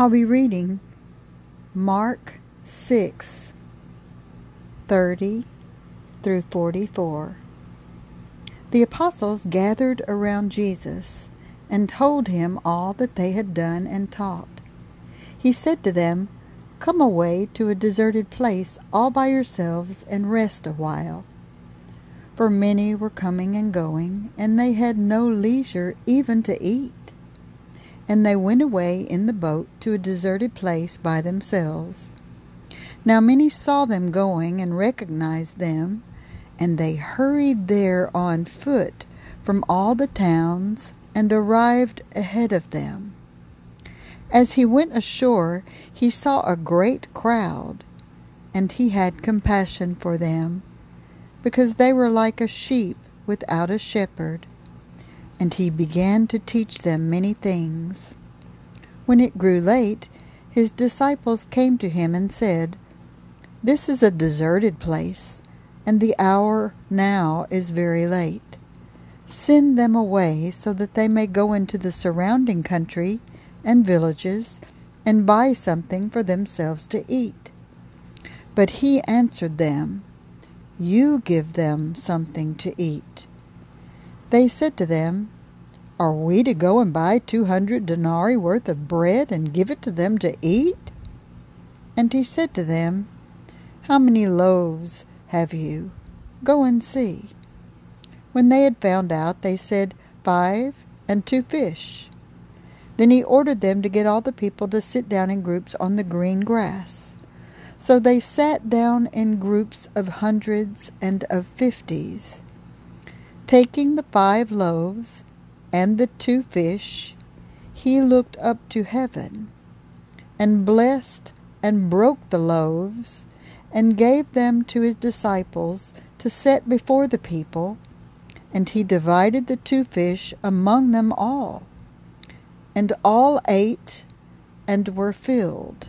I'll be reading Mark 6 30 through 44. The apostles gathered around Jesus and told him all that they had done and taught. He said to them, Come away to a deserted place all by yourselves and rest a while. For many were coming and going, and they had no leisure even to eat. And they went away in the boat to a deserted place by themselves. Now many saw them going and recognized them, and they hurried there on foot from all the towns and arrived ahead of them. As he went ashore, he saw a great crowd, and he had compassion for them, because they were like a sheep without a shepherd and he began to teach them many things. When it grew late, his disciples came to him and said, This is a deserted place, and the hour now is very late. Send them away so that they may go into the surrounding country and villages and buy something for themselves to eat. But he answered them, You give them something to eat. They said to them, Are we to go and buy two hundred denarii worth of bread and give it to them to eat? And he said to them, How many loaves have you? Go and see. When they had found out, they said, Five and two fish. Then he ordered them to get all the people to sit down in groups on the green grass. So they sat down in groups of hundreds and of fifties. Taking the five loaves and the two fish, he looked up to heaven, and blessed and broke the loaves, and gave them to his disciples to set before the people, and he divided the two fish among them all. And all ate and were filled.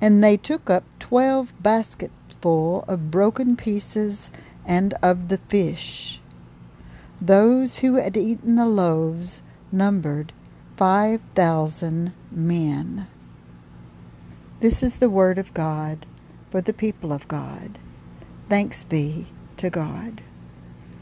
And they took up twelve basketful of broken pieces and of the fish. Those who had eaten the loaves numbered five thousand men. This is the word of God for the people of God. Thanks be to God.